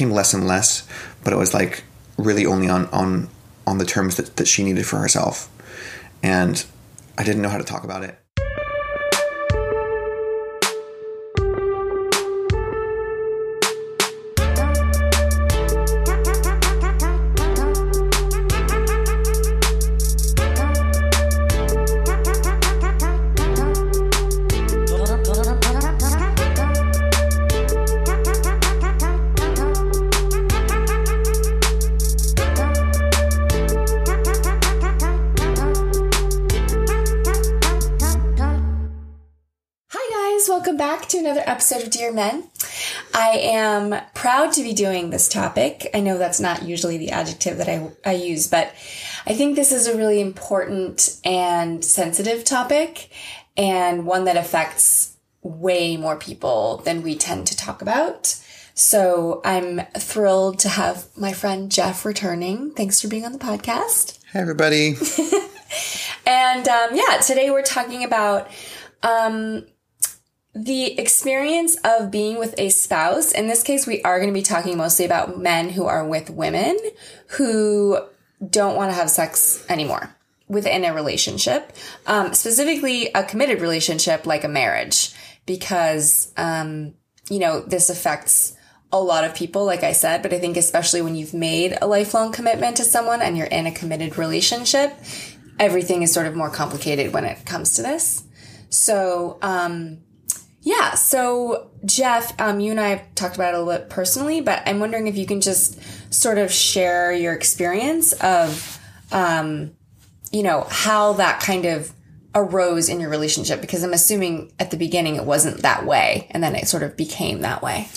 became less and less, but it was like really only on on on the terms that, that she needed for herself. And I didn't know how to talk about it. Dear Men. I am proud to be doing this topic. I know that's not usually the adjective that I, I use, but I think this is a really important and sensitive topic and one that affects way more people than we tend to talk about. So I'm thrilled to have my friend Jeff returning. Thanks for being on the podcast. Hi, everybody. And um, yeah, today we're talking about um, the experience of being with a spouse. In this case, we are going to be talking mostly about men who are with women who don't want to have sex anymore within a relationship, um, specifically a committed relationship like a marriage, because, um, you know, this affects a lot of people, like I said, but I think especially when you've made a lifelong commitment to someone and you're in a committed relationship, everything is sort of more complicated when it comes to this. So, um, yeah. So, Jeff, um, you and I have talked about it a little bit personally, but I'm wondering if you can just sort of share your experience of, um, you know, how that kind of arose in your relationship, because I'm assuming at the beginning it wasn't that way, and then it sort of became that way.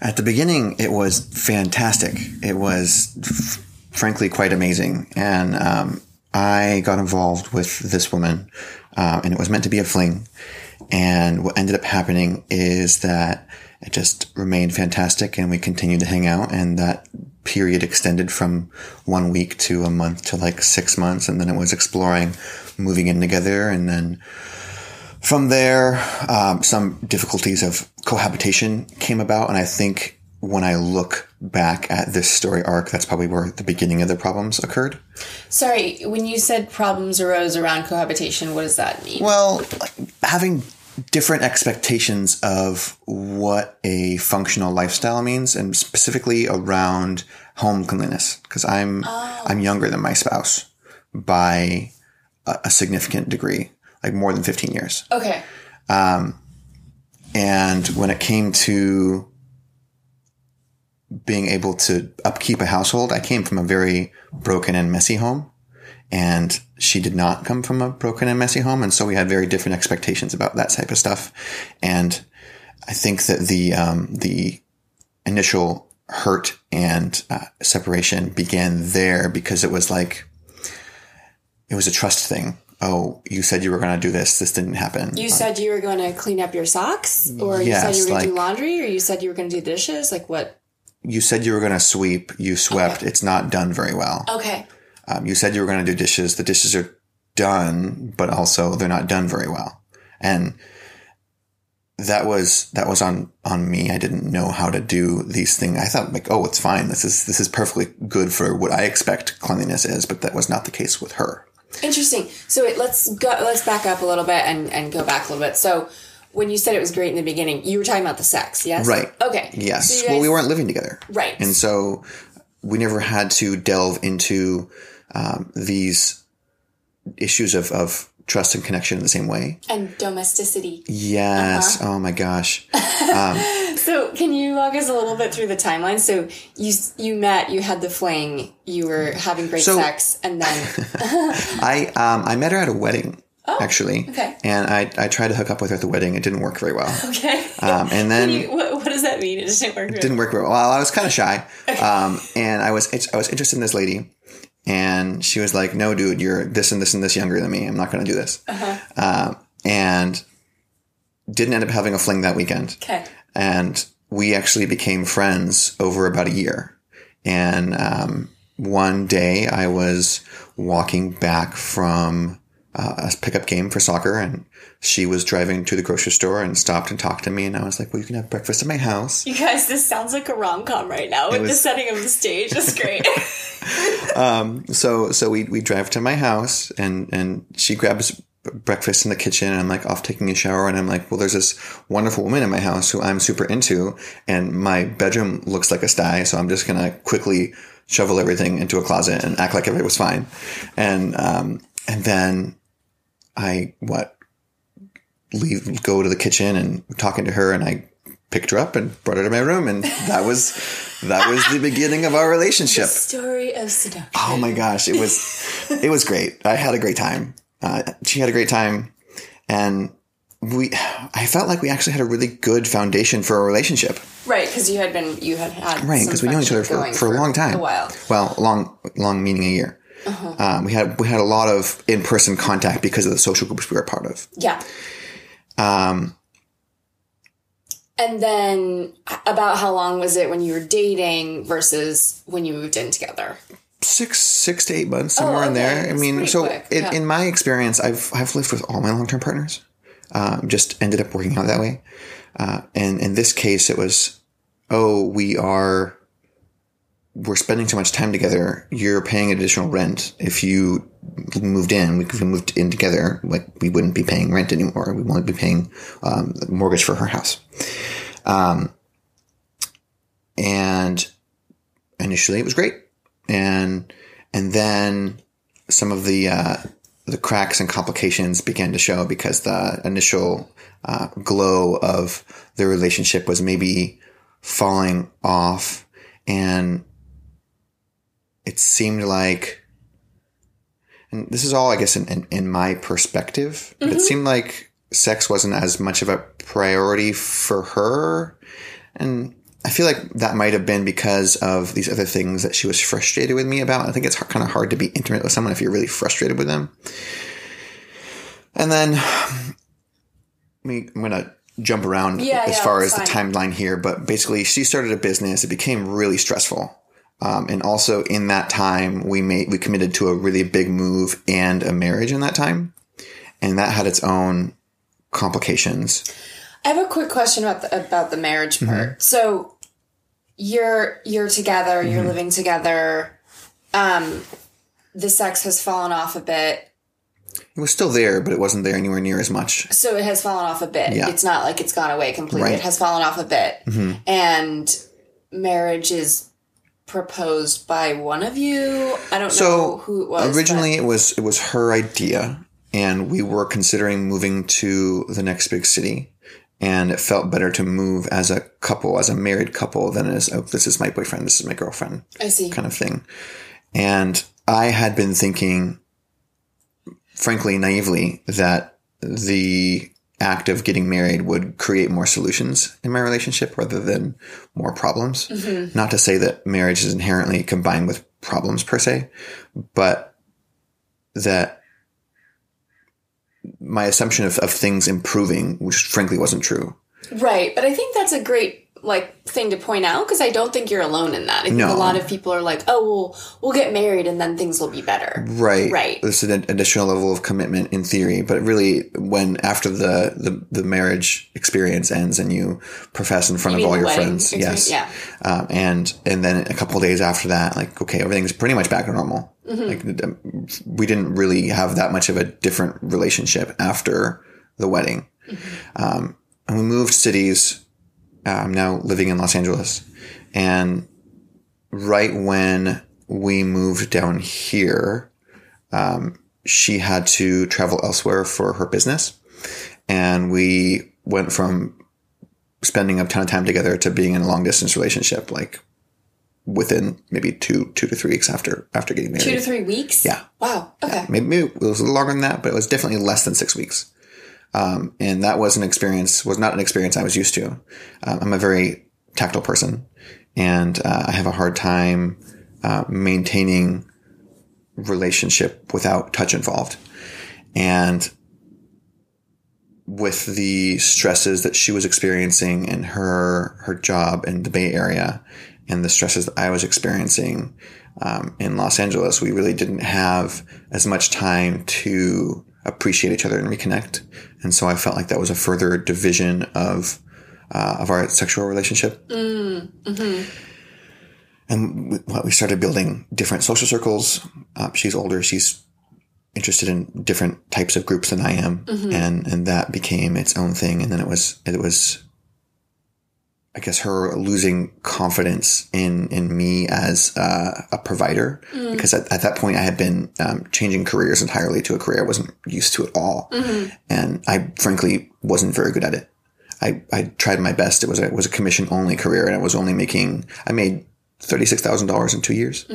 At the beginning, it was fantastic. It was f- frankly quite amazing. And um, I got involved with this woman, uh, and it was meant to be a fling. And what ended up happening is that it just remained fantastic, and we continued to hang out. And that period extended from one week to a month to like six months. And then it was exploring moving in together. And then from there, um, some difficulties of cohabitation came about. And I think when I look back at this story arc, that's probably where the beginning of the problems occurred. Sorry, when you said problems arose around cohabitation, what does that mean? Well, like, having different expectations of what a functional lifestyle means, and specifically around home cleanliness, because I'm oh. I'm younger than my spouse by a, a significant degree, like more than 15 years. Okay. Um, and when it came to being able to upkeep a household, I came from a very broken and messy home. And she did not come from a broken and messy home. And so we had very different expectations about that type of stuff. And I think that the, um, the initial hurt and uh, separation began there because it was like, it was a trust thing. Oh, you said you were going to do this. This didn't happen. You said you were going to clean up your socks, or you said you were going to do laundry, or you said you were going to do dishes. Like what? You said you were going to sweep. You swept. It's not done very well. Okay. Um, you said you were going to do dishes. The dishes are done, but also they're not done very well. And that was, that was on, on me. I didn't know how to do these things. I thought like, oh, it's fine. This is, this is perfectly good for what I expect cleanliness is, but that was not the case with her. Interesting. So wait, let's go. Let's back up a little bit and and go back a little bit. So when you said it was great in the beginning, you were talking about the sex, yes? Right. Okay. Yes. So you well, we weren't living together. Right. And so we never had to delve into um, these issues of, of trust and connection in the same way. and domesticity. Yes. Uh-huh. Oh my gosh. So can you walk us a little bit through the timeline? So you you met, you had the fling, you were having great So- sex, and then I um, I met her at a wedding. Actually, Oh, okay. and I, I tried to hook up with her at the wedding. It didn't work very well. okay. Um, and then You- what, what does that mean? It doesn't work. didn't work very well. I was kind of shy, um, and I was I was interested in this lady, and she was like, "No, dude, you're this and this and this younger than me. I'm not going to do this." Um, and didn't end up having a fling that weekend, Okay. and we actually became friends over about a year. And um, one day, I was walking back from uh, a pickup game for soccer, and she was driving to the grocery store and stopped and talked to me, and I was like, "Well, you can have breakfast at my house." You guys, this sounds like a rom com right now with the setting of the stage. It's great. um, So so we we drive to my house, and and she grabs breakfast in the kitchen, and I'm like off taking a shower, and I'm like, "Well, there's this wonderful woman in my house who I'm super into, and my bedroom looks like a sty, so I'm just gonna quickly." Shovel everything into a closet and act like everything was fine, and um, and then I what leave go to the kitchen and talking to her and I picked her up and brought her to my room and that was that was the beginning of our relationship. Story of seduction. Oh my gosh, it was it was great. I had a great time. Uh, she had a great time, and we I felt like we actually had a really good foundation for a relationship. Right, because you had been you had had Right, because we knew each other friendship for, for a long time. a while. Well, long long meaning a year. Um, we had we had a lot of in person contact because of the social groups we were a part of. Yeah. Um, And then about how long was it when you were dating versus when you moved in together? six six to eight months somewhere in okay. there. I mean, so in, yeah. in my experience, I've I've lived with all my long term partners. Um, just ended up working out that way. Uh, and in this case, it was, oh, we are we're spending too much time together. You're paying additional rent. If you moved in, we moved in together, like we wouldn't be paying rent anymore. We won't be paying um, mortgage for her house. Um, and initially, it was great and and then some of the uh, the cracks and complications began to show because the initial uh, glow of the relationship was maybe falling off, and it seemed like, and this is all I guess in, in, in my perspective, but it mm-hmm. seemed like sex wasn't as much of a priority for her, and I feel like that might have been because of these other things that she was frustrated with me about. I think it's kind of hard to be intimate with someone if you're really frustrated with them. And then me, I'm going to jump around Yeah, as yeah, far as that's the timeline here, but basically she started a business. It became really stressful. Um, and also in that time, we made, we committed to a really big move and a marriage in that time. And that had its own complications. I have a quick question about the about the marriage Mm-hmm. part. So you're you're together, Mm-hmm. you're living together. Um the sex has fallen off a bit. It was still there, but it wasn't there anywhere near as much. So it has fallen off a bit. Yeah. It's not like it's gone away completely. Right. It has fallen off a bit. Mm-hmm. And marriage is proposed by one of you. I don't know So who it was. originally it was it was her idea, and we were considering moving to the next big city, and it felt better to move as a couple, as a married couple, than as oh, this is my boyfriend, this is my girlfriend I see. kind of thing. And I had been thinking, frankly, naively, that the act of getting married would create more solutions in my relationship rather than more problems. Mm-hmm. Not to say that marriage is inherently combined with problems per se, but that my assumption of, of things improving, which frankly wasn't true. Right, but I think that's a great like thing to point out because I don't think you're alone in that. I think No. a lot of people are like, "Oh, well, we'll get married and then things will be better." Right. Right. There's an additional level of commitment in theory, but really, when after the, the, the marriage experience ends and you profess in front You of all your friends, yes, Yeah. um, and and then a couple of days after that, like okay, everything's pretty much back to normal. Mm-hmm. Like um, we didn't really have that much of a different relationship after the wedding, Mm-hmm. um, and we moved cities. I'm now living in Los Angeles, and right when we moved down here, um, she had to travel elsewhere for her business. And we went from spending a ton of time together to being in a long distance relationship, like within maybe two, two to three weeks after, after getting married. Two to three weeks. Yeah. Wow. Okay. Maybe, maybe it was a little longer than that, but it was definitely less than six weeks. Um, and that was an experience, was not an experience I was used to. Um, I'm a very tactile person and uh, I have a hard time uh, maintaining relationship without touch involved. And with the stresses that she was experiencing in her her job in the Bay Area and the stresses that I was experiencing um, in Los Angeles, we really didn't have as much time to appreciate each other and reconnect. And so I felt like that was a further division of uh, of our sexual relationship. And we, we started building different social circles. Uh, she's older. She's interested in different types of groups than I am, and and that became its own thing. And then it was it was, I guess, her losing confidence in in me as uh, a provider because at, at that point I had been um, changing careers entirely to a career I wasn't used to at all, and I frankly wasn't very good at it. I, I tried my best. It was a, it was a commission only career, and I was only making I made thirty six thousand dollars in two years,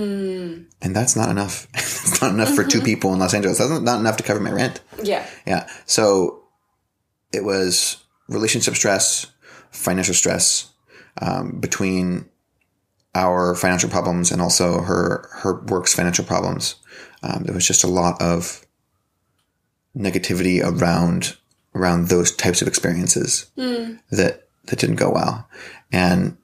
and that's not enough. it's not enough for two people in Los Angeles. That's not enough to cover my rent. Yeah. Yeah. So it was relationship stress, financial stress um, between our financial problems and also her her work's financial problems. Um, there was just a lot of negativity around around those types of experiences that that didn't go well, and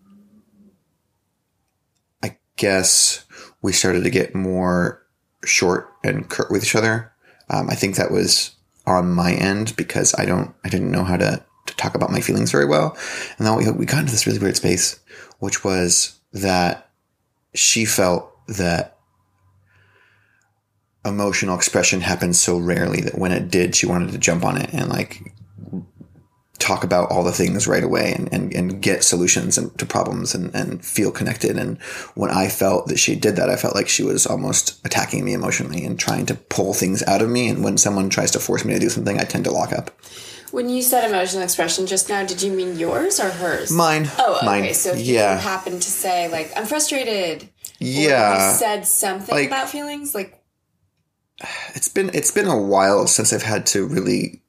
I guess we started to get more short and curt with each other. Um, I think that was on my end because I don't, I didn't know how to, to talk about my feelings very well. And then we, we got into this really weird space, which was that she felt that emotional expression happened so rarely that when it did, she wanted to jump on it and like talk about all the things right away and, and, and get solutions and, to problems and, and feel connected. And when I felt that she did that, I felt like she was almost attacking me emotionally and trying to pull things out of me. And when someone tries to force me to do something, I tend to lock up. When you said emotional expression just now, did you mean yours or hers? Mine. Oh, okay. Mine. So if yeah. you happen to say like I'm frustrated, Yeah. said something Like- about feelings, like it's been it's been a while since I've had to really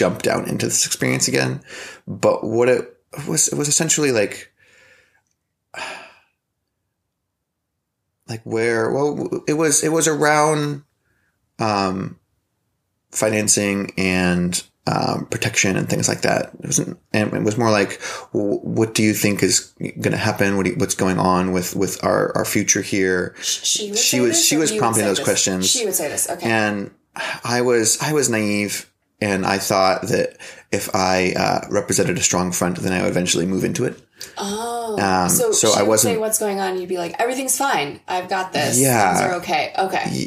jump down into this experience again. But what it was it was essentially like like where well it was it was around um financing and um, protection and things like that. It wasn't, and it was more like, what do you think is going to happen? What do you, what's going on with with our our future here? she She was- she was you would prompting those this? questions. She would say this. Okay. and I was I was naive, and I thought that if I uh, represented a strong front, then I would eventually move into it. oh, um, so, so I would wasn't- say what's going on. You'd be like, everything's fine. I've got this. Yeah. Things are okay. Okay.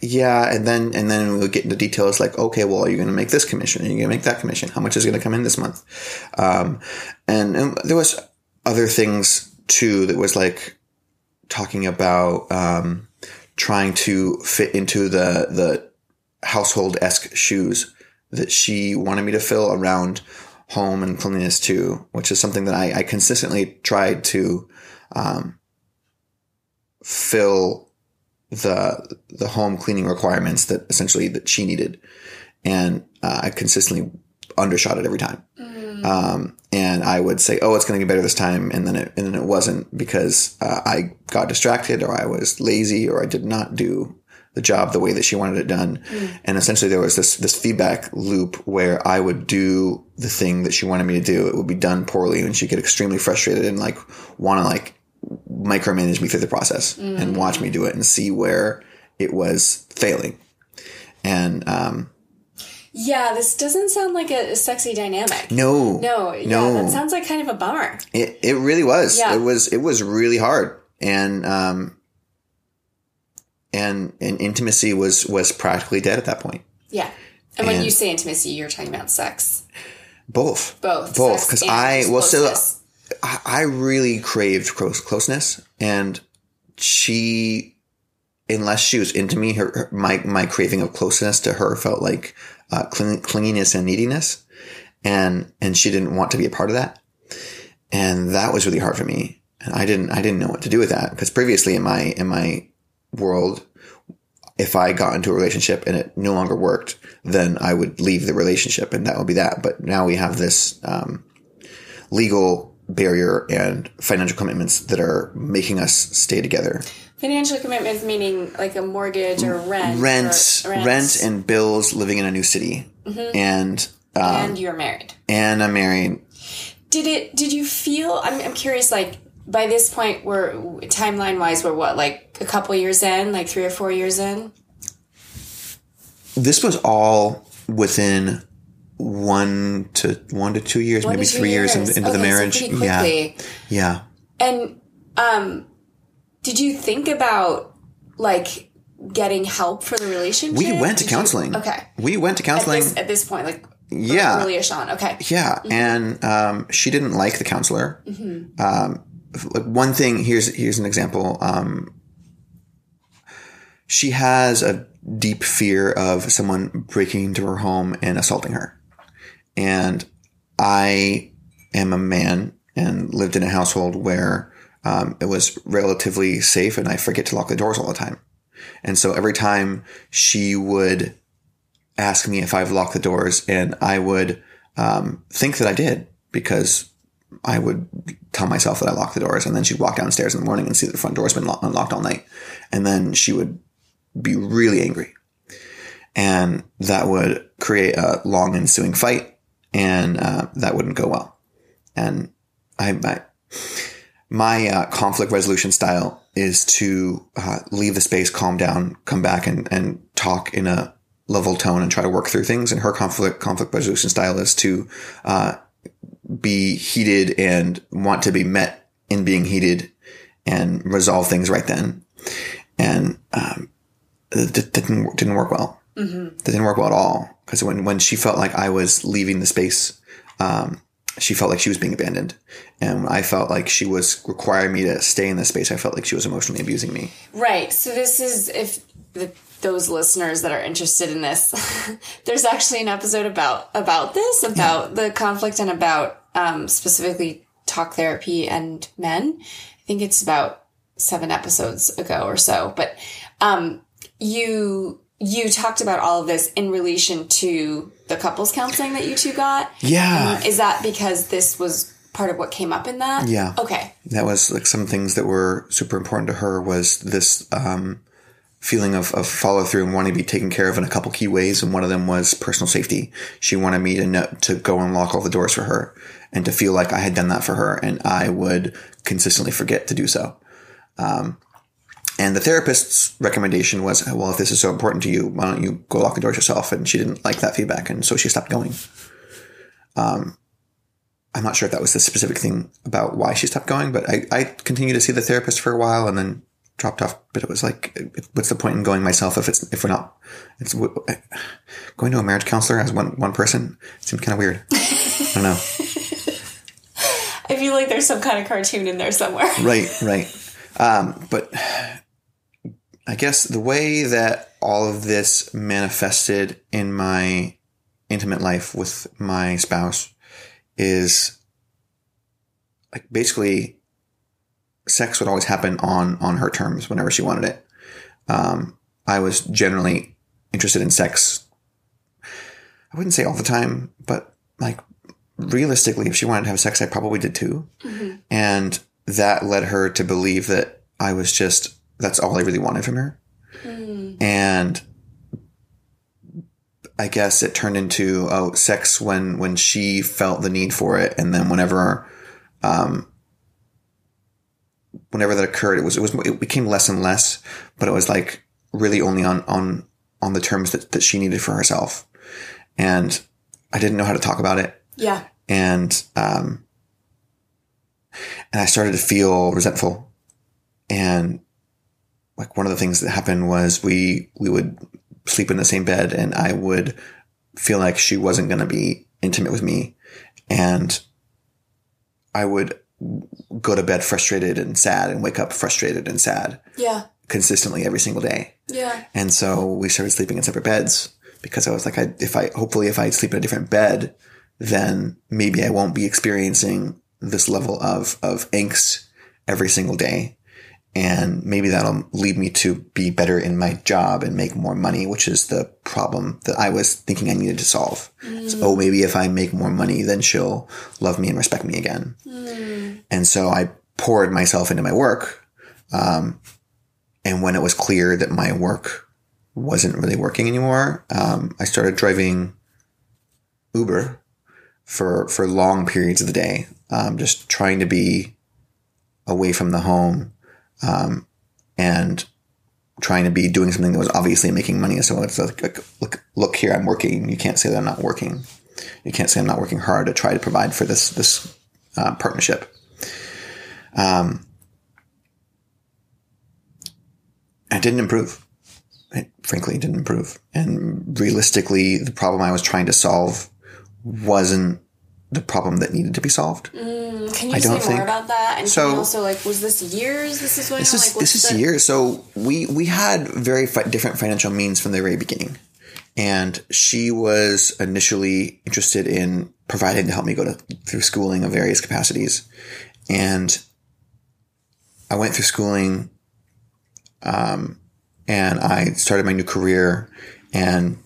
Yeah, and then and then we'll get into details like, okay, well, are you going to make this commission? Are you going to make that commission? How much is going to come in this month? Um, and, and there was other things too that was like talking about um, trying to fit into the the household esque shoes that she wanted me to fill around home and cleanliness too, which is something that I, I consistently tried to um, fill the the home cleaning requirements that essentially that she needed, and uh, I consistently undershot it every time. Um, and I would say, "Oh, it's going to get better this time," and then it and then it wasn't because uh, I got distracted, or I was lazy, or I did not do the job the way that she wanted it done. And essentially, there was this this feedback loop where I would do the thing that she wanted me to do. It would be done poorly, and she'd get extremely frustrated and like want to like micromanage me through the process and watch me do it and see where it was failing. And um, Yeah, this doesn't sound like a, a sexy dynamic. no, No, yeah, no, that sounds like kind of a bummer. it it really was. Yeah. It was it was really hard, and um, and and intimacy was was practically dead at that point. Yeah. And when you say intimacy, you're talking about sex. Both, Both. both, because I well, so. I, I really craved close closeness, and she, unless she was into me, her, her my my craving of closeness to her felt like uh, cling, clinginess and neediness, and and she didn't want to be a part of that, and that was really hard for me, and I didn't I didn't know what to do with that because previously in my in my world. If I got into a relationship and it no longer worked, then I would leave the relationship and that would be that. But now we have this, um, legal barrier and financial commitments that are making us stay together. Financial commitments meaning like a mortgage or rent. Rent, or- rent, and bills living in a new city, and um, and you're married. and I'm married. Did it? Did you feel? I'm, I'm curious. Like by this point, we're timeline wise, we're what like a couple years in, like three or four years in. this was all within one to one to two years, One maybe two three years, in- into the Okay, so marriage. pretty yeah, yeah. And um, did you think about like getting help for the relationship? We went to Did you- counseling. okay. we went to At counseling. this, at this point, like yeah, early-ish on. Okay. Yeah, and um, she didn't like the counselor. Um, like one thing here's here's an example. Um, she has a deep fear of someone breaking into her home and assaulting her, and I am a man and lived in a household where um, it was relatively safe, and I forget to lock the doors all the time, and so every time she would ask me if I've locked the doors, and I would um, think that I did because I would tell myself that I locked the doors, and then she'd walk downstairs in the morning and see that the front door's been lo- unlocked all night, and then she would be really angry, and that would create a long ensuing fight, and uh, that wouldn't go well, and I. I my uh, conflict resolution style is to uh, leave the space, calm down, come back and, and talk in a level tone and try to work through things. And her conflict conflict resolution style is to uh, be heated and want to be met in being heated and resolve things right then. And um, it, it didn't didn't work well. It didn't work well at all because when when she felt like I was leaving the space. Um, she felt like she was being abandoned. And I felt like she was requiring me to stay in the space. I felt like she was emotionally abusing me. Right. So this is if the, those listeners that are interested in this, there's actually an episode about about this about the conflict and about um, specifically talk therapy and men. I think it's about seven episodes ago or so. But um, you you talked about all of this in relation to the couples counseling that you two got. Yeah. Is that because this was part of what came up in that? Yeah. Okay. That was like some things that were super important to her was this um, feeling of, of follow through and wanting to be taken care of in a couple key ways. And one of them was personal safety. She wanted me to know, to go and lock all the doors for her and to feel like I had done that for her and I would consistently forget to do so. Um, and the therapist's recommendation was, well, if this is so important to you, why don't you go lock the doors yourself? And she didn't like that feedback. And so she stopped going. Um, I'm not sure if that was the specific thing about why she stopped going, but I, I continued to see the therapist for a while and then dropped off. But it was like, what's the point in going myself if it's, if we're not, it's going to a marriage counselor as one, one person seemed kind of weird. I don't know. Feel like there's some kind of cartoon in there somewhere. Right, right. Um, but I guess the way that all of this manifested in my intimate life with my spouse is like basically sex would always happen on on her terms whenever she wanted it. Um, I was generally interested in sex. I wouldn't say all the time, but like realistically, if she wanted to have sex, I probably did too. And that led her to believe that I was just, that's all I really wanted from her. And I guess it turned into, oh, sex when, when she felt the need for it. And then whenever, um, whenever that occurred, it was, it was, it became less and less, but it was like really only on, on, on the terms that, that she needed for herself. And I didn't know how to talk about it Yeah. And um, and I started to feel resentful. And like one of the things that happened was we we would sleep in the same bed, and I would feel like she wasn't going to be intimate with me, and I would go to bed frustrated and sad, and wake up frustrated and sad Yeah. consistently every single day. Yeah. And so we started sleeping in separate beds because I was like, I, if I, hopefully if I sleep in a different bed, then maybe I won't be experiencing this level of, of angst every single day. And maybe that'll lead me to be better in my job and make more money, which is the problem that I was thinking I needed to solve. So, oh, maybe if I make more money, then she'll love me and respect me again. And so I poured myself into my work. Um, and when it was clear that my work wasn't really working anymore, um, I started driving Uber for for long periods of the day, um, just trying to be away from the home. Um, and trying to be doing something that was obviously making money. So it's like, like, look, look here, I'm working. You can't say that I'm not working. You can't say I'm not working hard to try to provide for this this uh, partnership. Um, it didn't improve. It frankly didn't improve. And realistically, the problem I was trying to solve wasn't the problem that needed to be solved. Mm, can you I say more think- about that? And So- also like, was this years? This is going This on. is like, this is the- years. So we we had very fi- different financial means from the very beginning, and she was initially interested in providing to help me go to through schooling of various capacities, and I went through schooling, um, and I started my new career, and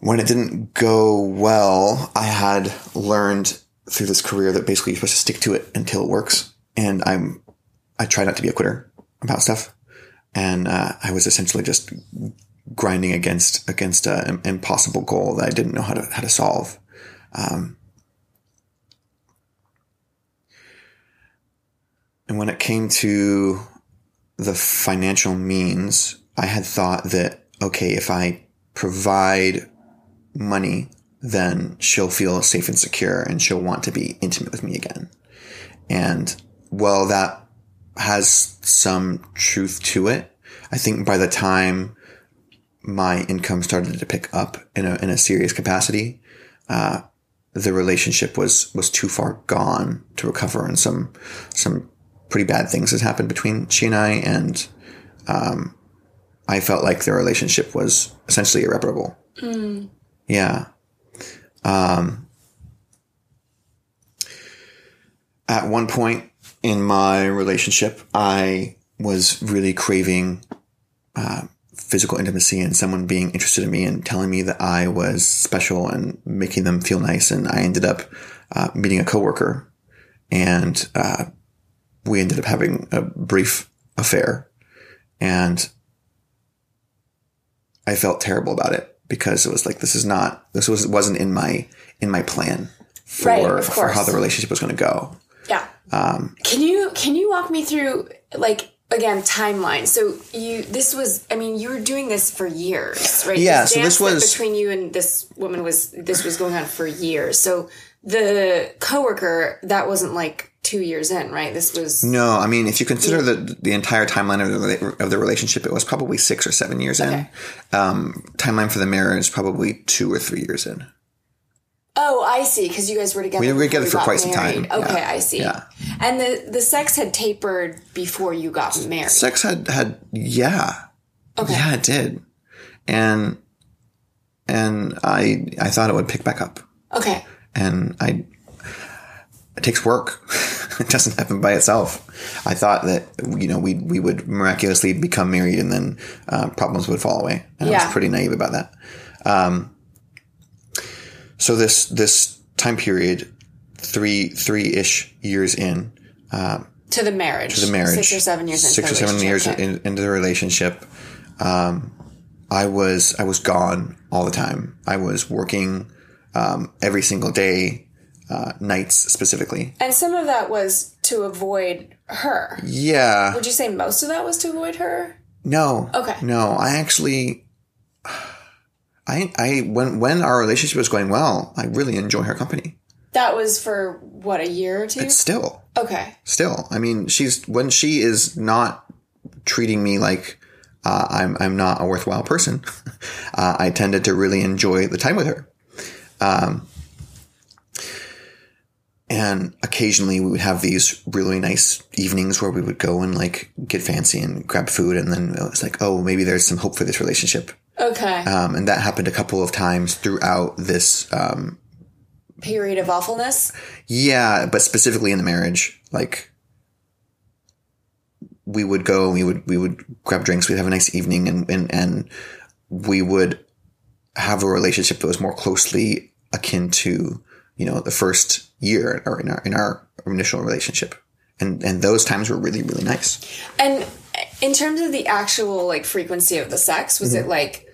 when it didn't go well, I had learned through this career that basically you're supposed to stick to it until it works. And I'm, I try not to be a quitter about stuff. And uh, I was essentially just grinding against against an impossible goal that I didn't know how to how to solve. Um, and when it came to the financial means, I had thought that okay, if I provide money, then she'll feel safe and secure and she'll want to be intimate with me again. And well, that has some truth to it. I think by the time my income started to pick up in a, in a serious capacity, uh, the relationship was, was too far gone to recover and some, some pretty bad things had happened between she and I. And, um, I felt like the relationship was essentially irreparable. Yeah. Um, at one point in my relationship, I was really craving uh, physical intimacy and someone being interested in me and telling me that I was special and making them feel nice. And I ended up uh, meeting a coworker, and uh, we ended up having a brief affair, and I felt terrible about it because it was like this is not this was wasn't in my in my plan for Right, for how the relationship was going to go. Yeah. Um, Can you can you walk me through like again timeline? So you this was I mean you were doing this for years, right? Yeah, This so this was- between you and this woman was this was going on for years. So the coworker that wasn't like two years in, right? This was No, I mean, if you consider the the entire timeline of the of the relationship, it was probably six or seven years Okay. in. Um, timeline for the marriage, probably two or three years in. oh I see because you guys were together. We were together for quite some time. Okay, Yeah. I see. Yeah. And the the sex had tapered before you got married. Sex had had yeah, Okay. yeah, it did, and and I I thought it would pick back up, Okay. and I it takes work. it doesn't happen by itself. I thought that you know we we would miraculously become married and then uh, problems would fall away. And I was pretty naive about that. Um, so this this time period, three three ish years in To the marriage. To the marriage, Six or seven years into six or seven years relationship. in, into the relationship, um, I was I was gone all the time. I was working um, every single day, uh, nights specifically. And some of that was to avoid her. Yeah. Would you say most of that was to avoid her? No. Okay. No, I actually, I, I, when, when our relationship was going well, I really enjoy her company. That was for what, a year or two? It's Still, okay. still. I mean, she's, when she is not treating me like, uh, I'm, I'm not a worthwhile person, uh, I tended to really enjoy the time with her. Um, and occasionally we would have these really nice evenings where we would go and like get fancy and grab food. And then it was like, oh, maybe there's some hope for this relationship. Okay. Um, and that happened a couple of times throughout this. Um, Period of awfulness. yeah, but specifically in the marriage, like we would go, and we would we would grab drinks, we'd have a nice evening, and and and we would have a relationship that was more closely akin to you know the first year or in our in our initial relationship, and and those times were really really nice. And in terms of the actual like frequency of the sex, was Mm-hmm. it like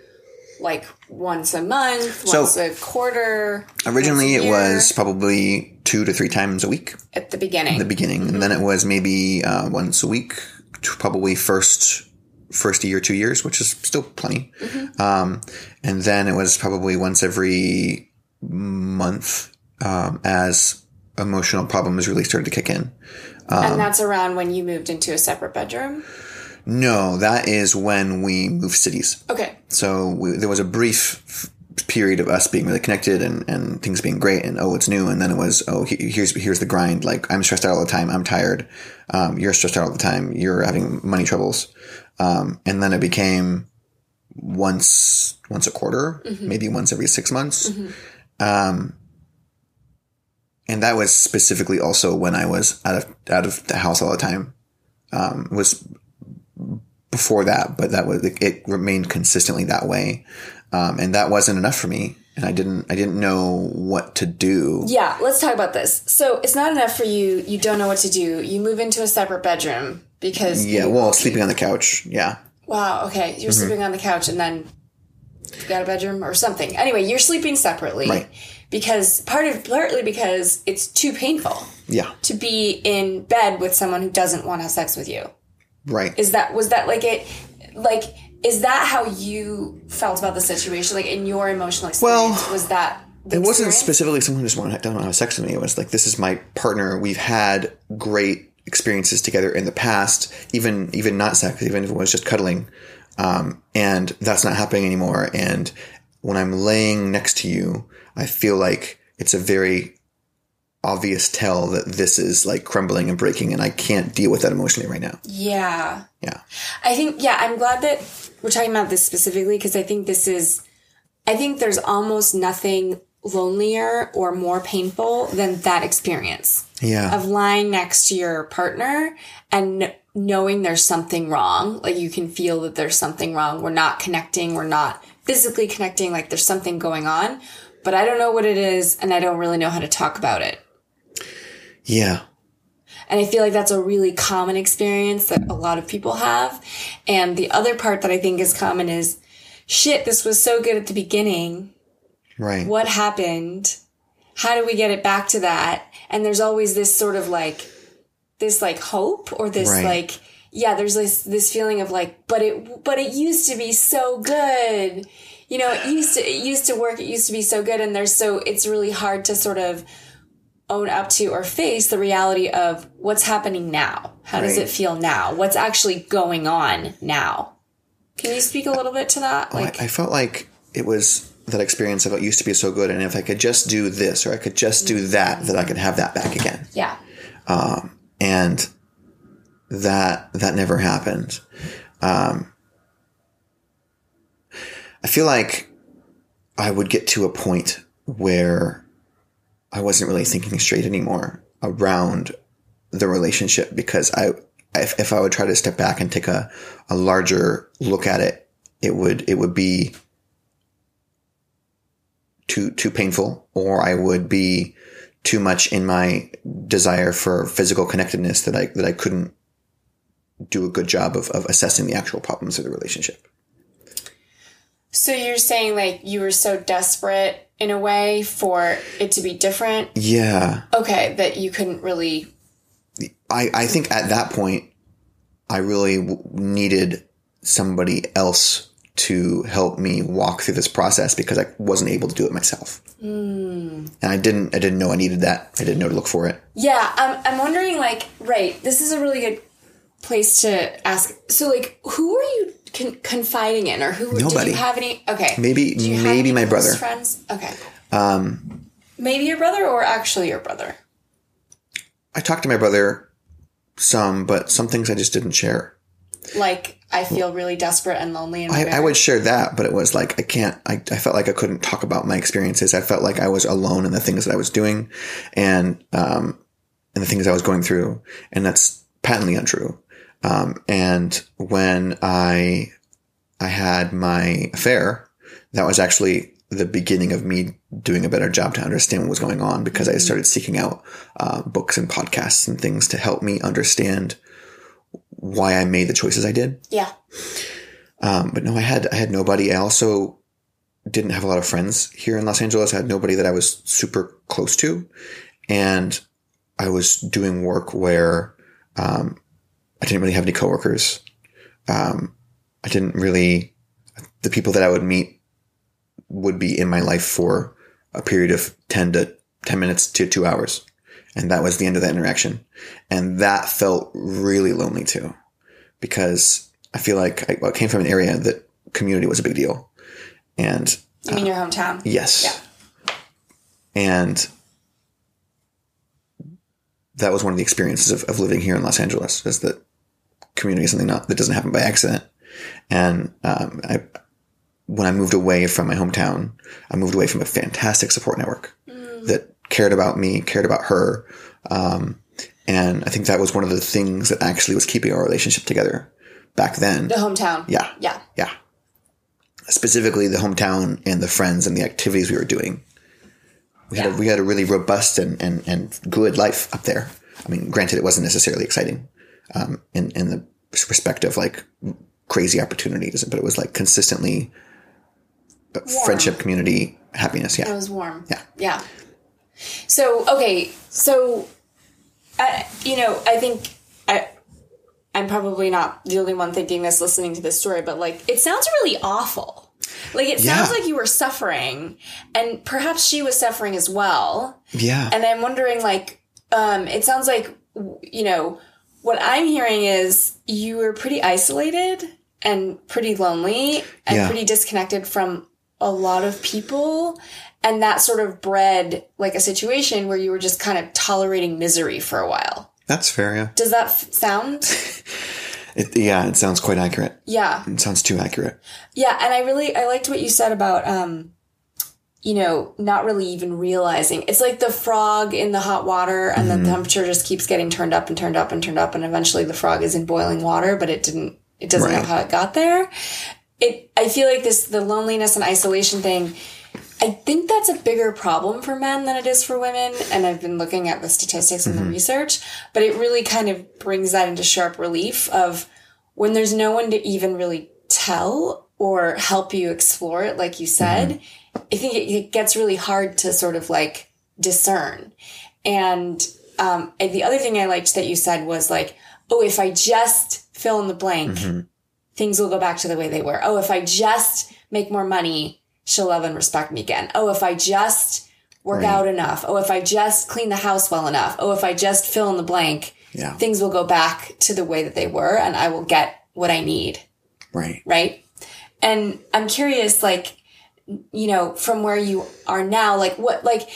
like once a month, So- once a quarter? Originally, a it was probably two to three times a week. at the beginning. the beginning, and then it was maybe uh, once a week probably first first year, two years, which is still plenty. Um, and then it was probably once every month um, as emotional problems really started to kick in. and that's around when you moved into a separate bedroom. No, that is when we moved cities. Okay. So we, there was a brief period of us being really connected and, and things being great and oh it's new. And then it was oh he- here's here's the grind. Like I'm stressed out all the time. I'm tired. Um, you're stressed out all the time. You're having money troubles. Um, and then it became once once a quarter maybe once every six months. Um, and that was specifically also when I was out of out of the house all the time um, was before that, but that was it, remained consistently that way, um, and that wasn't enough for me. And I didn't I didn't know what to do. Yeah, let's talk about this. So it's not enough for you. You don't know what to do. You move into a separate bedroom because Yeah, you- well, sleeping on the couch. Yeah, Wow. Okay, Mm-hmm. you're sleeping on the couch and then you got a bedroom or something. Anyway, you're sleeping separately Right. Because part of partly because it's too painful yeah, to be in bed with someone who doesn't want to have sex with you. right. Is that was that like it like is that how you felt about the situation like in your emotional experience Well, was that the It wasn't specifically someone who just wanted doesn't want to have sex with me. It was like this is my partner. We've had great experiences together in the past, even even not sex, even if it was just cuddling. Um, and that's not happening anymore. And when I'm laying next to you, I feel like it's a very obvious tell that this is like crumbling and breaking, and I can't deal with that emotionally right now. Yeah. Yeah, I think, yeah, I'm glad that we're talking about this specifically because I think this is, I think there's almost nothing lonelier or more painful than that experience yeah, of lying next to your partner and knowing there's something wrong. Like you can feel that there's something wrong. We're not connecting. We're not physically connecting. Like there's something going on, but I don't know what it is and I don't really know how to talk about it. yeah, And I feel like that's a really common experience that a lot of people have. And the other part that I think is common is shit, this was so good at the beginning. right. What happened? How do we get it back to that? And there's always this sort of like, this like hope or this Right. like, yeah, there's this, this feeling of like, but it, but it used to be so good. You know, it used to, it used to work. It used to be so good. And there's so, it's really hard to sort of, own up to or face the reality of what's happening now. How does it feel now? What's actually going on now? Can you speak a little bit to that? Like, I, I felt like it was that experience of it used to be so good, and if I could just do this or I could just do that, that I could have that back again. yeah, And that that never happened. Um, I feel like I would get to a point where I wasn't really thinking straight anymore around the relationship because I if, if I would try to step back and take a, a larger look at it, it would it would be too too painful or I would be too much in my desire for physical connectedness that I that I couldn't do a good job of, of assessing the actual problems of the relationship. So you're saying like you were so desperate in a way for it to be different. Yeah. Okay, that you couldn't really. I, I think at that point, I really w- needed somebody else to help me walk through this process because I wasn't able to do it myself. Hmm. And I didn't, I didn't know I needed that. I didn't know to look for it. Yeah, I'm. I'm wondering like, right? This is a really good place to ask. So like, who are you con- confiding in, or who? Did Nobody. you have any? Okay, Maybe- Do you have maybe my brother. Friends. Okay. Um. Maybe your brother, or actually your brother. I talked to my brother some, but some things I just didn't share. Like, I feel really desperate and lonely. My I, I would share that, but it was like I can't. I, I felt like I couldn't talk about my experiences. I felt like I was alone in the things that I was doing, and um, and the things I was going through, and that's patently untrue. Um, and when I I had my affair, that was actually the beginning of me doing a better job to understand what was going on because I started seeking out uh, books and podcasts and things to help me understand why I made the choices I did. Yeah. Um, but no, I had I had nobody. I also didn't have a lot of friends here in Los Angeles. I had nobody that I was super close to, and I was doing work where um, I didn't really have any coworkers. Um, I didn't really, the people that I would meet would be in my life for a period of 10 to 10 minutes to two hours. And that was the end of that interaction. And that felt really lonely too, because I feel like I, I came from an area that community was a big deal. And You mean your hometown? yes. Yeah. And that was one of the experiences of, of living here in Los Angeles is that community is something not, that doesn't happen by accident. And, um, I, when I moved away from my hometown, I moved away from a fantastic support network that cared about me, cared about her. Um, and I think that was one of the things that actually was keeping our relationship together back then. The hometown. Yeah. Yeah. Yeah. Specifically the hometown and the friends and the activities we were doing. We had a, we had a really robust and, and, and good life up there. I mean, granted, it wasn't necessarily exciting, um, in, in the respect of like crazy opportunities, but it was like consistently uh, friendship, community, happiness. Yeah, it was warm. Yeah. Yeah. So okay, so uh, you know, I think I I'm probably not the only one thinking this listening to this story, but like it sounds really awful. Like it sounds Yeah. like you were suffering, and perhaps she was suffering as well. Yeah. And I'm wondering, like, um, it sounds like you know what I'm hearing is you were pretty isolated and pretty lonely and Yeah. pretty disconnected from a lot of people. And that sort of bred like a situation where you were just kind of tolerating misery for a while. That's fair. Yeah. Does that f- sound? It, yeah. It sounds quite accurate. Yeah. It sounds too accurate. Yeah. And I really, I liked what you said about, um, you know, not really even realizing. It's like the frog in the hot water and the mm-hmm. temperature just keeps getting turned up and turned up and turned up. And eventually the frog is in boiling water, but it didn't, it doesn't know how it got there. It, I feel like this, the loneliness and isolation thing, I think that's a bigger problem for men than it is for women. And I've been looking at the statistics and the mm-hmm. research, but it really kind of brings that into sharp relief of when there's no one to even really tell or help you explore it, like you said, mm-hmm. I think it, it gets really hard to sort of like discern. And, um, and the other thing I liked that you said was like, oh, if I just fill in the blank, things will go back to the way they were. Oh, if I just make more money, she'll love and respect me again. Oh, if I just work Right. out enough. Oh, if I just clean the house well enough. Oh, if I just fill in the blank, Yeah. things will go back to the way that they were and I will get what I need. Right. Right. And I'm curious, like, you know, from where you are now, like what, like,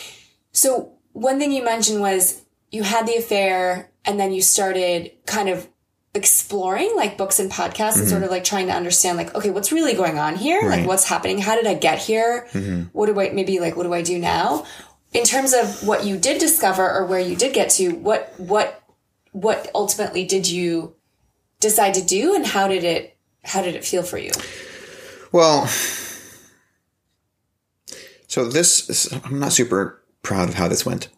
so one thing you mentioned was you had the affair and then you started kind of exploring like books and podcasts and mm-hmm. sort of like trying to understand like okay what's really going on here? Like what's happening? How did i get here? Mm-hmm. What do i maybe like what do i do now? In terms of what you did discover or where you did get to what what what ultimately did you decide to do and how did it how did it feel for you? Well, so this is, I'm not super proud of how this went.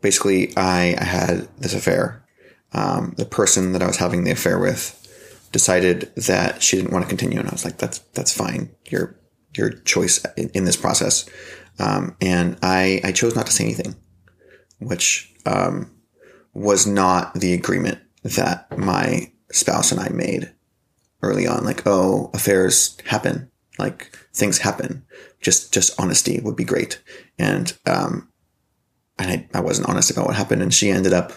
Basically, I, I had this affair. Um, the person that I was having the affair with decided that she didn't want to continue, and I was like, "That's that's fine. Your your choice in, in this process." Um, and I I chose not to say anything, which um, was not the agreement that my spouse and I made early on. Like, oh, affairs happen. Like things happen. Just just honesty would be great. And um, and I, I wasn't honest about what happened, and she ended up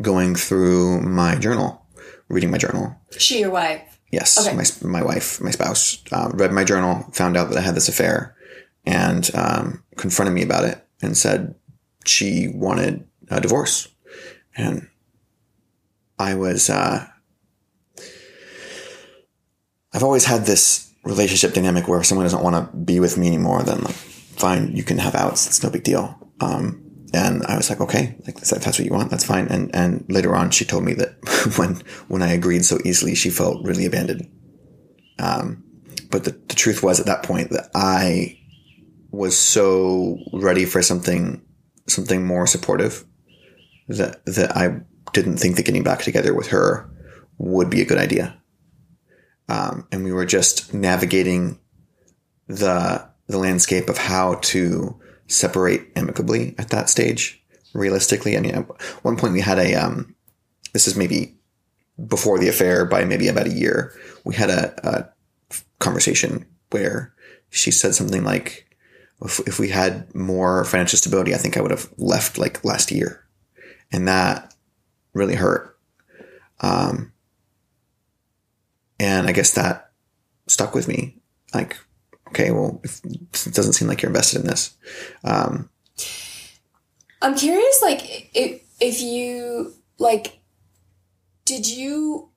going through my journal, reading my journal. she your wife Yes, Okay. my my wife, my spouse, um, read my journal, found out that I had this affair, and um, confronted me about it, and said she wanted a divorce, and I was. Uh, I've always had this relationship dynamic where someone doesn't want to be with me anymore, then like, fine, you can have outs. It's no big deal. Um, and I was like, okay, like if that's what you want, that's fine. And and later on, she told me that when when I agreed so easily, she felt really abandoned. Um, but the, the truth was at that point that I was so ready for something something more supportive that that I didn't think that getting back together with her would be a good idea. Um, and we were just navigating the the landscape of how to separate amicably at that stage. Realistically, I mean, at one point we had a um, this is maybe before the affair by maybe about a year, we had a, a conversation where she said something like, if, if we had more financial stability, I think I would have left like last year. And that really hurt. Um, and I guess that stuck with me. Like, okay, well, if, it doesn't seem like you're invested in this. Um, I'm curious, like, if, if you, like, did you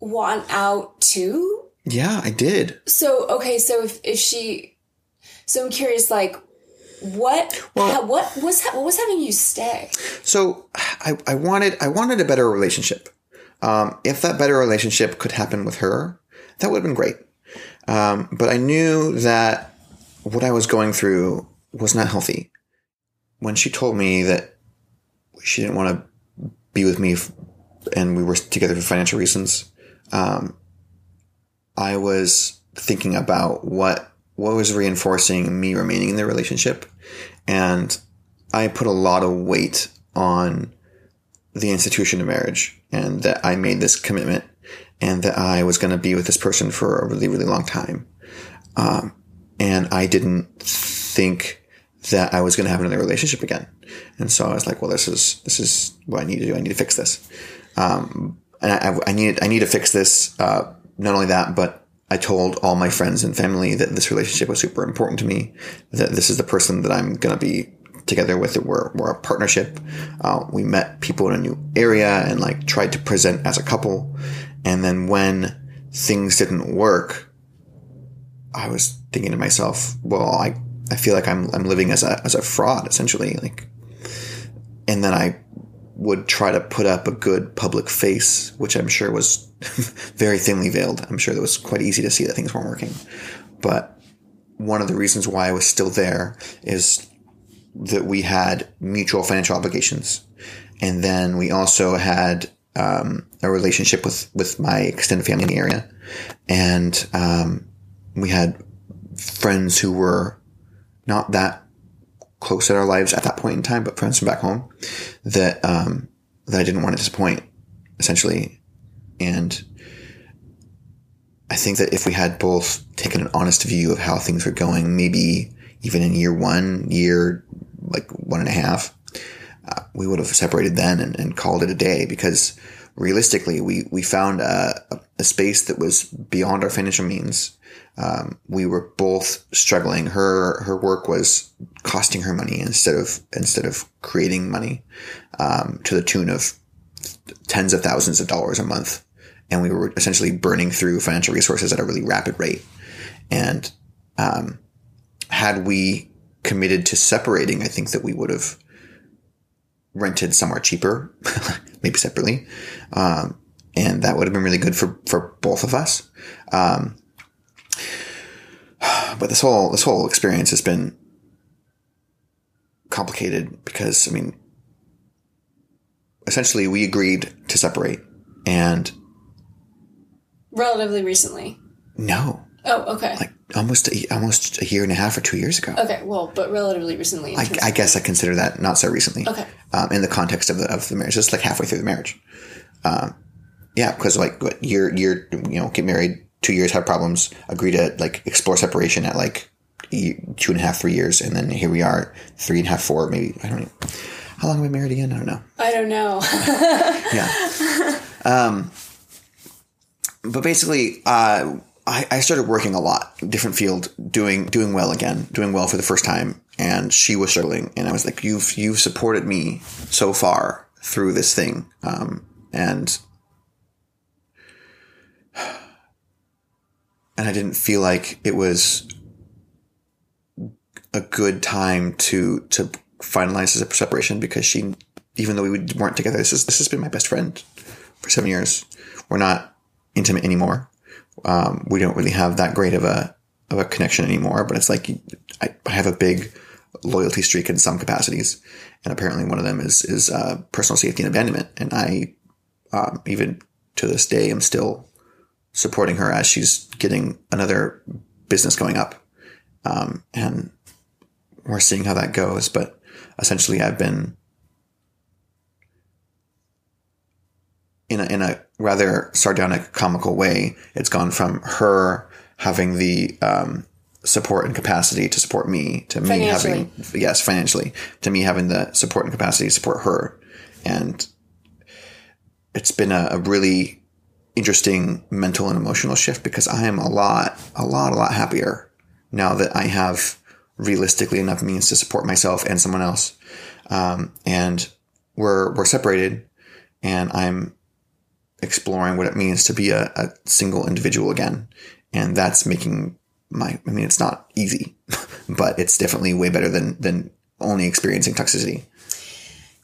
want out too? yeah, I did. So, okay, so if, if she, so I'm curious, like, what, Well- how, what was, ha- what was having you stay? So I, I wanted I wanted a better relationship. Um, if that better relationship could happen with her, that would have been great. Um, but I knew that what I was going through was not healthy. When she told me that she didn't want to be with me and we were together for financial reasons, um, I was thinking about what what was reinforcing me remaining in the relationship, and I put a lot of weight on the institution of marriage and that I made this commitment and that I was going to be with this person for a really, really long time. Um, and I didn't think that I was going to have another relationship again. And so I was like, well, this is, this is what I need to do. I need to fix this. Um, and I, I need, I need to fix this. Uh, not only that, but I told all my friends and family that this relationship was super important to me, that this is the person that I'm going to be together with. We're, we're a partnership. Uh, we met people in a new area and like tried to present as a couple. And then when things didn't work, I was thinking to myself, well, I, I feel like I'm, I'm living as a, as a fraud essentially. Like, and then I would try to put up a good public face, which I'm sure was very thinly veiled. I'm sure it was quite easy to see that things weren't working. But one of the reasons why I was still there is that we had mutual financial obligations. And then we also had um, a relationship with, with my extended family in the area. And um, we had friends who were not that close in our lives at that point in time, but friends from back home that um, that I didn't want to disappoint, essentially. And I think that if we had both taken an honest view of how things were going, maybe even in year one, year like one and a half, uh, we would have separated then and, and called it a day because realistically, we, we found a, a space that was beyond our financial means. Um, we were both struggling. Her, her work was costing her money instead of, instead of creating money, um, to the tune of tens of thousands of dollars a month. And we were essentially burning through financial resources at a really rapid rate. And, um, had we committed to separating, I think that we would have rented somewhere cheaper, maybe separately. Um, and that would have been really good for, for both of us. Um, but this whole, this whole experience has been complicated because, I mean, essentially we agreed to separate and Relatively recently. no, Oh, okay. like almost, a, almost a year and a half or two years ago. okay, well, but relatively recently. I, I guess I consider that not so recently. Okay. Um, in the context of the of the marriage, just like halfway through the marriage. Um, yeah, because like what you're you know get married two years have problems agree to like explore separation at like two and a half three years and then here we are three and a half four maybe I don't know how long have we married again I don't know I don't know. yeah. Um, but basically, uh, I, I started working a lot, different field, doing doing well again, doing well for the first time, and she was struggling, and I was like, "You've you've supported me so far through this thing," um, and and I didn't feel like it was a good time to to finalize the separation because she, even though we weren't together, this is this has been my best friend for seven years. We're not intimate anymore. Um, we don't really have that great of a of a connection anymore. But it's like I, I have a big loyalty streak in some capacities, and apparently one of them is is uh, personal safety and abandonment. And I, um, even to this day, am still supporting her as she's getting another business going up, um, and we're seeing how that goes. But essentially, I've been in a in a rather sardonic, comical way. It's gone from her having the um, support and capacity to support me to me having yes financially to me having the support and capacity to support her, and it's been a, a really interesting mental and emotional shift because I am a lot, a lot, a lot happier now that I have realistically enough means to support myself and someone else. Um, and we're, we're separated and I'm exploring what it means to be a, a single individual again. And that's making my, I mean, it's not easy, but it's definitely way better than, than only experiencing toxicity.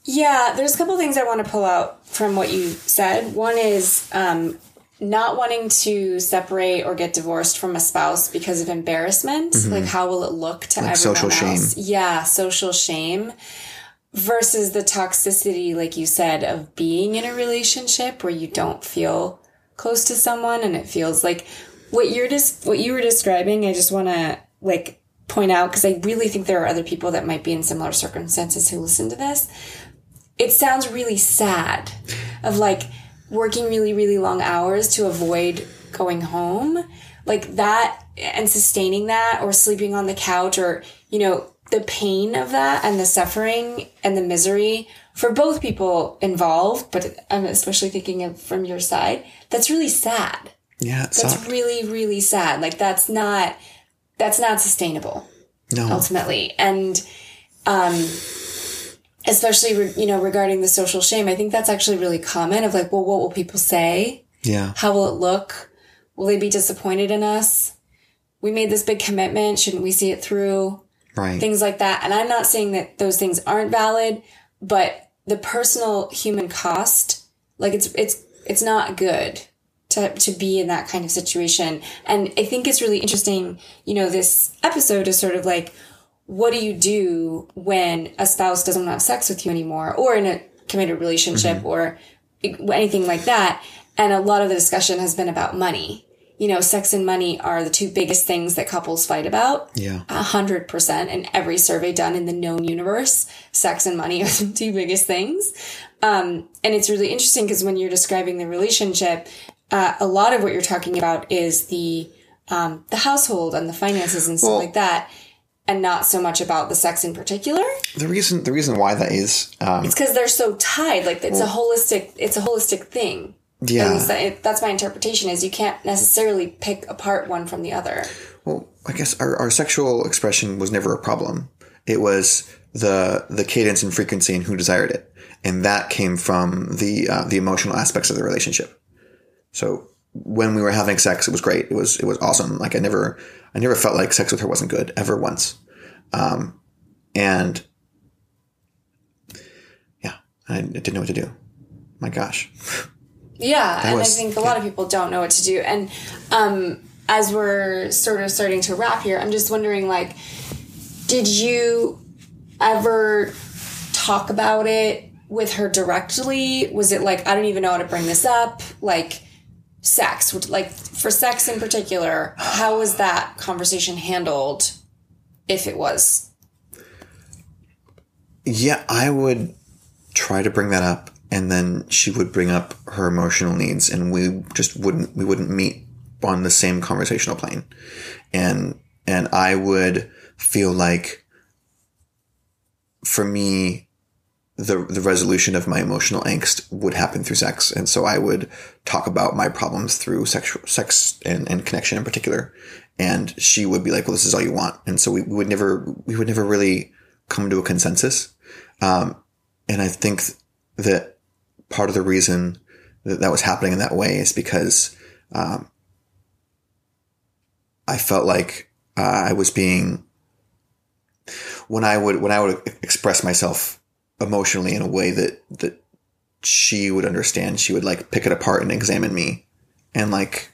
Yeah, there's a couple things I want to pull out from what you said. One is um, not wanting to separate or get divorced from a spouse because of embarrassment. Mm-hmm. Like, how will it look to like everyone social else? Shame. Yeah, social shame versus the toxicity, like you said, of being in a relationship where you don't feel close to someone and it feels like what you're just what you were describing. I just want to like point out because I really think there are other people that might be in similar circumstances who listen to this it sounds really sad of like working really, really long hours to avoid going home. Like that and sustaining that or sleeping on the couch or, you know, the pain of that and the suffering and the misery for both people involved, but I'm especially thinking of from your side, that's really sad. Yeah, that's sucked. really, really sad. Like that's not that's not sustainable. No. Ultimately. And um especially you know regarding the social shame i think that's actually really common of like well what will people say yeah how will it look will they be disappointed in us we made this big commitment shouldn't we see it through right things like that and i'm not saying that those things aren't valid but the personal human cost like it's it's it's not good to, to be in that kind of situation and i think it's really interesting you know this episode is sort of like what do you do when a spouse doesn't have sex with you anymore or in a committed relationship mm-hmm. or anything like that? And a lot of the discussion has been about money. You know, sex and money are the two biggest things that couples fight about. Yeah. A hundred percent. In every survey done in the known universe, sex and money are the two biggest things. Um, and it's really interesting because when you're describing the relationship, uh, a lot of what you're talking about is the, um, the household and the finances and stuff well, like that and not so much about the sex in particular. The reason the reason why that is um, it's because they're so tied. Like it's well, a holistic it's a holistic thing. Yeah, that, that's my interpretation. Is you can't necessarily pick apart one from the other. Well, I guess our, our sexual expression was never a problem. It was the the cadence and frequency and who desired it, and that came from the uh, the emotional aspects of the relationship. So when we were having sex, it was great. It was it was awesome. Like I never I never felt like sex with her wasn't good ever once. Um, and yeah, I didn't know what to do. My gosh. Yeah, that and was, I think a yeah. lot of people don't know what to do. And um, as we're sort of starting to wrap here, I'm just wondering, like, did you ever talk about it with her directly? Was it like I don't even know how to bring this up? Like sex, like for sex in particular, how was that conversation handled if it was? Yeah, I would try to bring that up and then she would bring up her emotional needs and we just wouldn't we wouldn't meet on the same conversational plane. And and I would feel like for me the the resolution of my emotional angst would happen through sex, and so I would talk about my problems through sexual sex and, and connection in particular. And she would be like, "Well, this is all you want," and so we, we would never we would never really come to a consensus. Um, and I think that part of the reason that that was happening in that way is because um, I felt like uh, I was being when I would when I would express myself emotionally in a way that that she would understand. She would like pick it apart and examine me, and like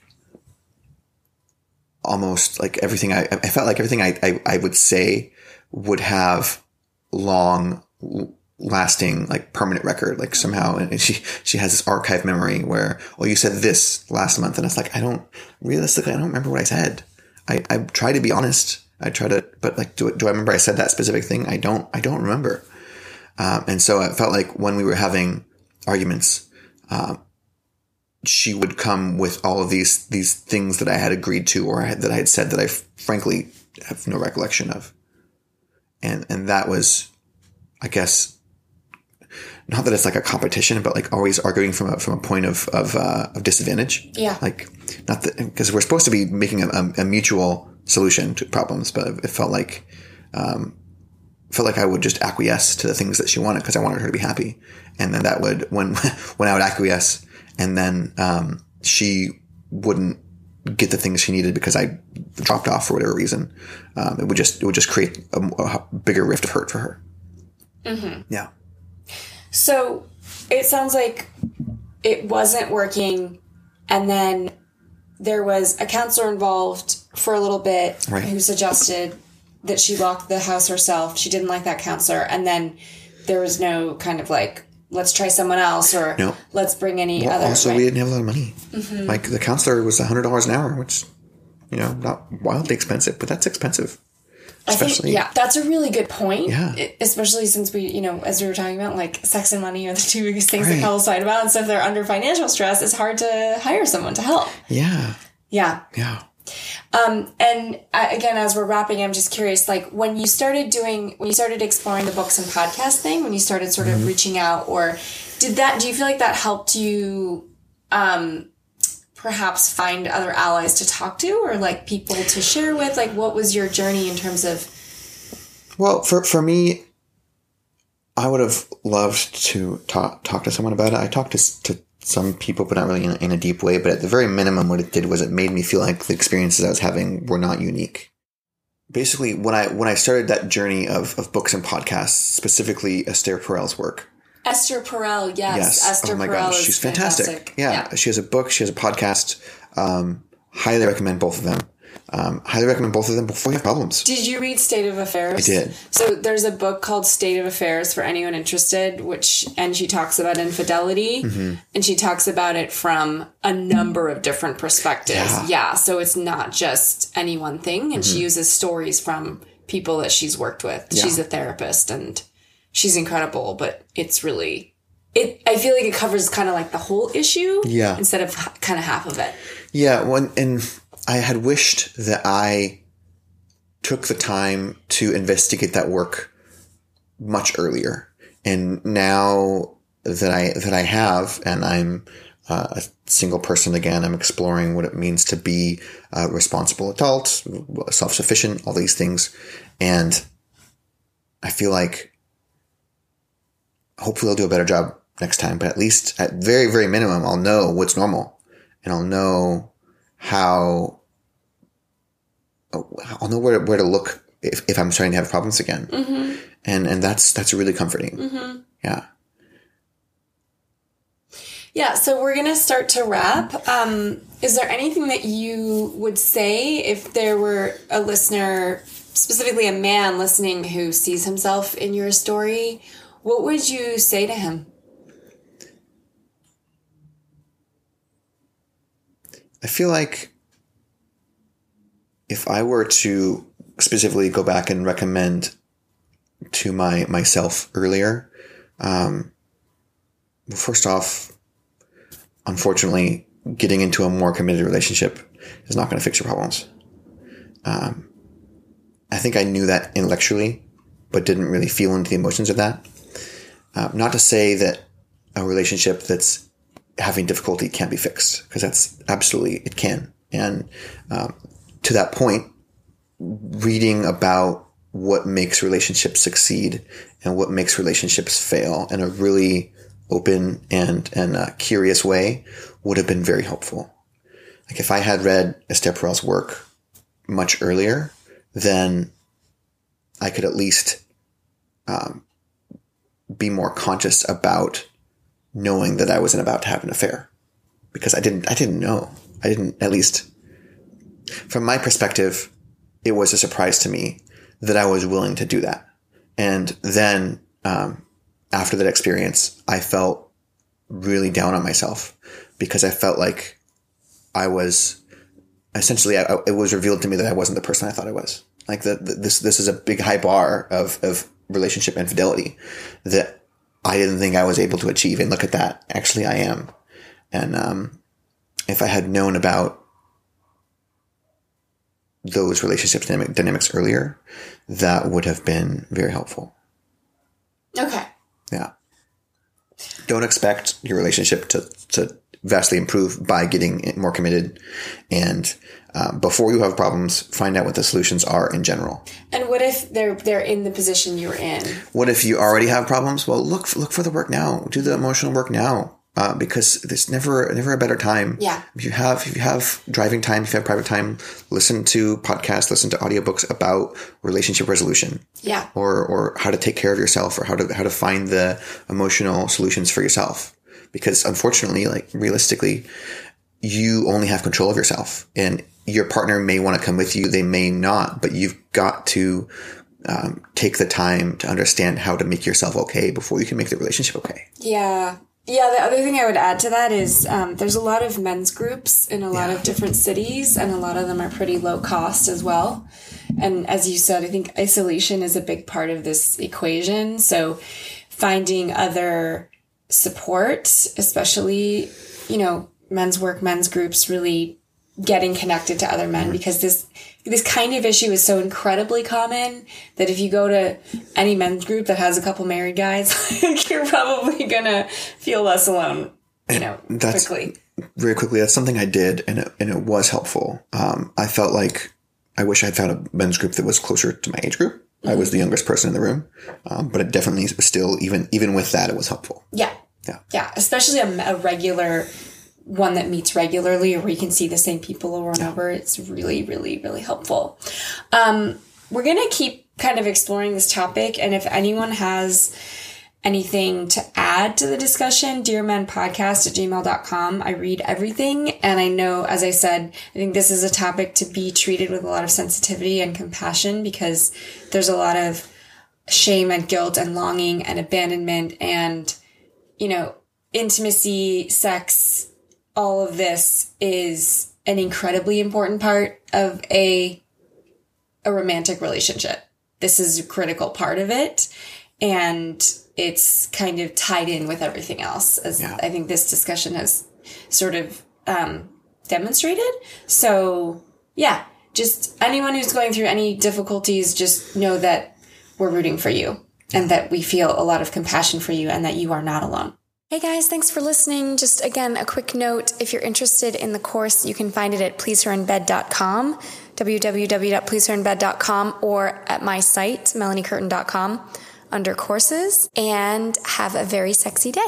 almost like everything I, I felt like everything I, I, I would say would have long lasting like permanent record like somehow and she she has this archive memory where oh you said this last month and it's like i don't realistically i don't remember what i said. I i try to be honest. I try to but like do, do i remember i said that specific thing? I don't i don't remember. Um, and so it felt like when we were having arguments, um, she would come with all of these these things that I had agreed to or had, that I had said that I frankly have no recollection of. And and that was, I guess, not that it's like a competition, but like always arguing from a from a point of of, uh, of disadvantage. Yeah. Like not that because we're supposed to be making a, a, mutual solution to problems, but it felt like um, felt like I would just acquiesce to the things that she wanted because I wanted her to be happy, and then that would when when I would acquiesce, and then um, she wouldn't get the things she needed because I dropped off for whatever reason. Um, it would just it would just create a, a bigger rift of hurt for her. Mm-hmm. Yeah. So it sounds like it wasn't working, and then there was a counselor involved for a little bit right. who suggested that she lock the house herself. She didn't like that counselor, and then there was no kind of like let's try someone else or no. let's bring any well, other. Also, right? we didn't have a lot of money. Mm-hmm. Like the counselor was hundred dollars an hour, which you know not wildly expensive, but that's expensive. Especially, think, yeah, that's a really good point. Yeah. Especially since we, you know, as we were talking about, like sex and money are the two biggest things right. that couples fight about. And so if they're under financial stress, it's hard to hire someone to help. Yeah. Yeah. Yeah. Um, and uh, again, as we're wrapping, I'm just curious, like when you started doing, when you started exploring the books and podcast thing, when you started sort of mm-hmm. reaching out, or did that, do you feel like that helped you, um, perhaps find other allies to talk to or like people to share with? Like, what was your journey in terms of? Well, for, for me, I would have loved to talk, talk to someone about it. I talked to, to some people, but not really in a, in a deep way. But at the very minimum, what it did was it made me feel like the experiences I was having were not unique. Basically, when I when I started that journey of, of books and podcasts, specifically Esther Perel's work. Esther Perel, yes. yes. Esther oh my Perel gosh, she's fantastic. fantastic. Yeah. yeah. she has a book, she has a podcast. Um, highly recommend both of them. Um, highly recommend both of them before you have problems. Did you read State of Affairs? I did. So there's a book called State of Affairs for anyone interested, which and she talks about infidelity, mm-hmm. and she talks about it from a number of different perspectives. Yeah. yeah so it's not just any one thing, and mm-hmm. she uses stories from people that she's worked with. Yeah. She's a therapist, and she's incredible. But it's really it. I feel like it covers kind of like the whole issue, yeah, instead of kind of half of it. Yeah, one and I had wished that I took the time to investigate that work much earlier. And now that I that I have, and I'm uh, a single person again, I'm exploring what it means to be a responsible adult, self sufficient, all these things, and I feel like hopefully I'll do a better job next time. But at least, at very very minimum, I'll know what's normal, and I'll know how I'll know where where to look if, if I'm starting to have problems again, mm-hmm. and and that's that's really comforting. Mm-hmm. Yeah. Yeah, so we're gonna start to wrap. Um, is there anything that you would say if there were a listener, specifically a man listening who sees himself in your story? What would you say to him? I feel like if I were to specifically go back and recommend to my myself earlier, um, first off, unfortunately, getting into a more committed relationship is not going to fix your problems. Um, I think I knew that intellectually, but didn't really feel into the emotions of that. Uh, not to say that a relationship that's having difficulty can't be fixed, because that's absolutely it can. And um, to that point, reading about what makes relationships succeed and what makes relationships fail in a really open and and uh, curious way would have been very helpful. Like if I had read Esther Perel's work much earlier, then I could at least um, be more conscious about knowing that I wasn't about to have an affair because I didn't I didn't know I didn't at least from my perspective, it was a surprise to me that I was willing to do that. And then, um, after that experience, I felt really down on myself because I felt like I was essentially, I, it was revealed to me that I wasn't the person I thought I was. Like that, this, this is a big high bar of, of relationship infidelity that I didn't think I was able to achieve. And look at that. Actually, I am. And, um, if I had known about those relationship dynamic, dynamics earlier, that would have been very helpful. Okay. Yeah. Don't expect your relationship to, to vastly improve by getting more committed. And uh, before you have problems, find out what the solutions are in general. And what if they're they're in the position you're in? What if you already have problems? Well, look look for the work now. Do the emotional work now. Uh, because there's never never a better time. Yeah. If you have if you have driving time, if you have private time, listen to podcasts, listen to audiobooks about relationship resolution. Yeah. Or or how to take care of yourself or how to how to find the emotional solutions for yourself. Because unfortunately, like realistically, you only have control of yourself. And your partner may want to come with you, they may not, but you've got to um, take the time to understand how to make yourself okay before you can make the relationship okay. Yeah. Yeah, the other thing I would add to that is um, there's a lot of men's groups in a lot Yeah. of different cities, and a lot of them are pretty low cost as well. And as you said, I think isolation is a big part of this equation. So finding other support, especially, you know, men's work, men's groups, really getting connected to other men because this this kind of issue is so incredibly common that if you go to any men's group that has a couple married guys, you're probably gonna feel less alone, you know, That's- quickly. Very quickly, that's something I did, and it, and it was helpful. Um, I felt like I wish I'd found a men's group that was closer to my age group. I was the youngest person in the room, um, but it definitely was still even even with that, it was helpful. Yeah. Yeah. Yeah. Especially a, a regular one that meets regularly or where you can see the same people over and over. It's really, really, really helpful. Um, we're going to keep kind of exploring this topic. And if anyone has anything to add to the discussion, dearmenpodcast at gmail.com. I read everything. And I know, as I said, I think this is a topic to be treated with a lot of sensitivity and compassion because there's a lot of shame and guilt and longing and abandonment and you know, intimacy, sex, all of this is an incredibly important part of a a romantic relationship. This is a critical part of it and it's kind of tied in with everything else as Yeah. I think this discussion has sort of um, demonstrated. So, yeah, just anyone who's going through any difficulties just know that we're rooting for you and that we feel a lot of compassion for you and that you are not alone. Hey guys, thanks for listening. Just again, a quick note. If you're interested in the course, you can find it at pleaseherinbed.com, www.pleaseherinbed.com, or at my site, melaniecurtin.com, under courses, and have a very sexy day.